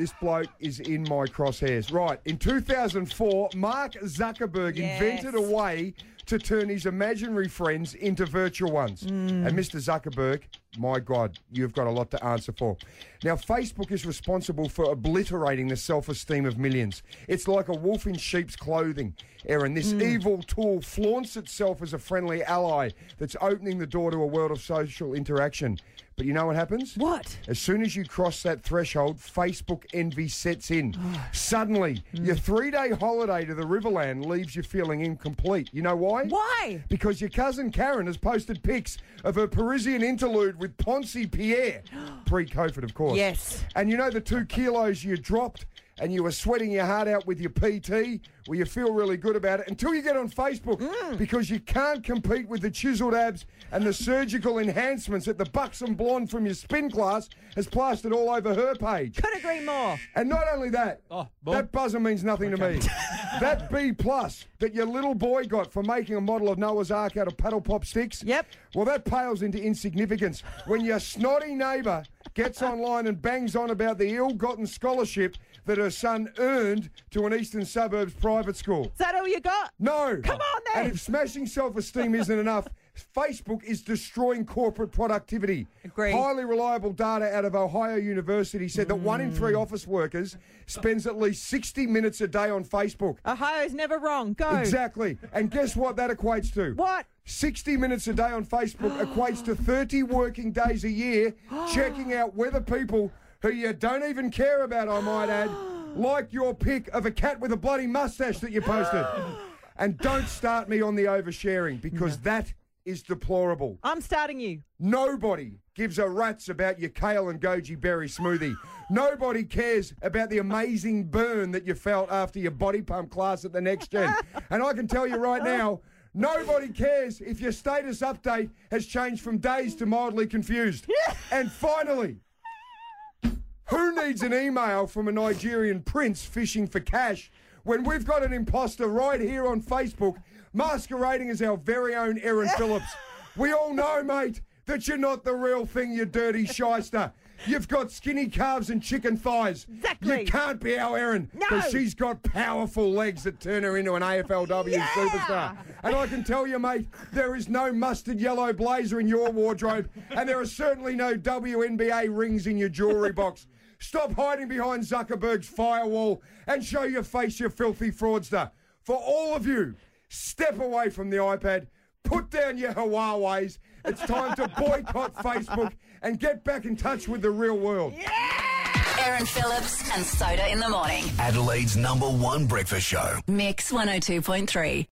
this bloke is in my crosshairs. Right, in 2004, Mark Zuckerberg Yes. invented a way to turn his imaginary friends into virtual ones. Mm. And Mr. Zuckerberg, my God, you've got a lot to answer for. Now, Facebook is responsible for obliterating the self esteem of millions. It's like a wolf in sheep's clothing, Erin. This Mm. evil tool flaunts itself as a friendly ally that's opening the door to a world of social interaction. But you know what happens? What? As soon as you cross that threshold, Facebook envy sets in. Suddenly, your three day holiday to the Riverland leaves you feeling incomplete. You know why? Why? Because your cousin Karen has posted pics of her Parisian interlude with Ponce Pierre, pre COVID, of course. Yes. And you know the two kilos you dropped and you were sweating your heart out with your PT? Well, you feel really good about it until you get on Facebook hmm. because you can't compete with the chiseled abs and the surgical enhancements that the buxom blonde from your spin class has plastered all over her page. Could agree more. And not only that, Oh, that buzzer means nothing to me. that B plus that your little boy got for making a model of Noah's Ark out of paddle pop sticks. Yep. Well, that pales into insignificance when your snotty neighbour gets online and bangs on about the ill-gotten scholarship that her son earned to an eastern suburbs private school. Is that all you got? No. Come on then. And if smashing self-esteem isn't enough, Facebook is destroying corporate productivity. Agree. Highly reliable data out of Ohio University said that one in three Mm. office workers spends at least 60 minutes a day on Facebook. Ohio's never wrong. Go. Exactly. And guess what that equates to? What? 60 minutes a day on Facebook equates to 30 working days a year checking out whether people who you don't even care about, I might add, like your pic of a cat with a bloody mustache that you posted. And don't start me on the oversharing because that is deplorable. I'm starting you. Nobody gives a rat's about your kale and goji berry smoothie. Nobody cares about the amazing burn that you felt after your body pump class at the next gen. And I can tell you right now, nobody cares if your status update has changed from days to mildly confused. And finally, needs an email from a Nigerian prince fishing for cash when we've got an imposter right here on Facebook masquerading as our very own Erin Phillips? We all know, mate, that you're not the real thing, you dirty shyster. You've got skinny calves and chicken thighs. Exactly. You can't be our Erin No. because she's got powerful legs that turn her into an AFLW Yeah. superstar. And I can tell you, mate, there is no mustard yellow blazer in your wardrobe, and there are certainly no WNBA rings in your jewellery box. Stop hiding behind Zuckerberg's firewall and show your face, you filthy fraudster. For all of you, step away from the iPad, put down your Huawei's. It's time to boycott Facebook and get back in touch with the real world. Erin Phillips and Soda in the morning. Adelaide's number one breakfast show. Mix 102.3.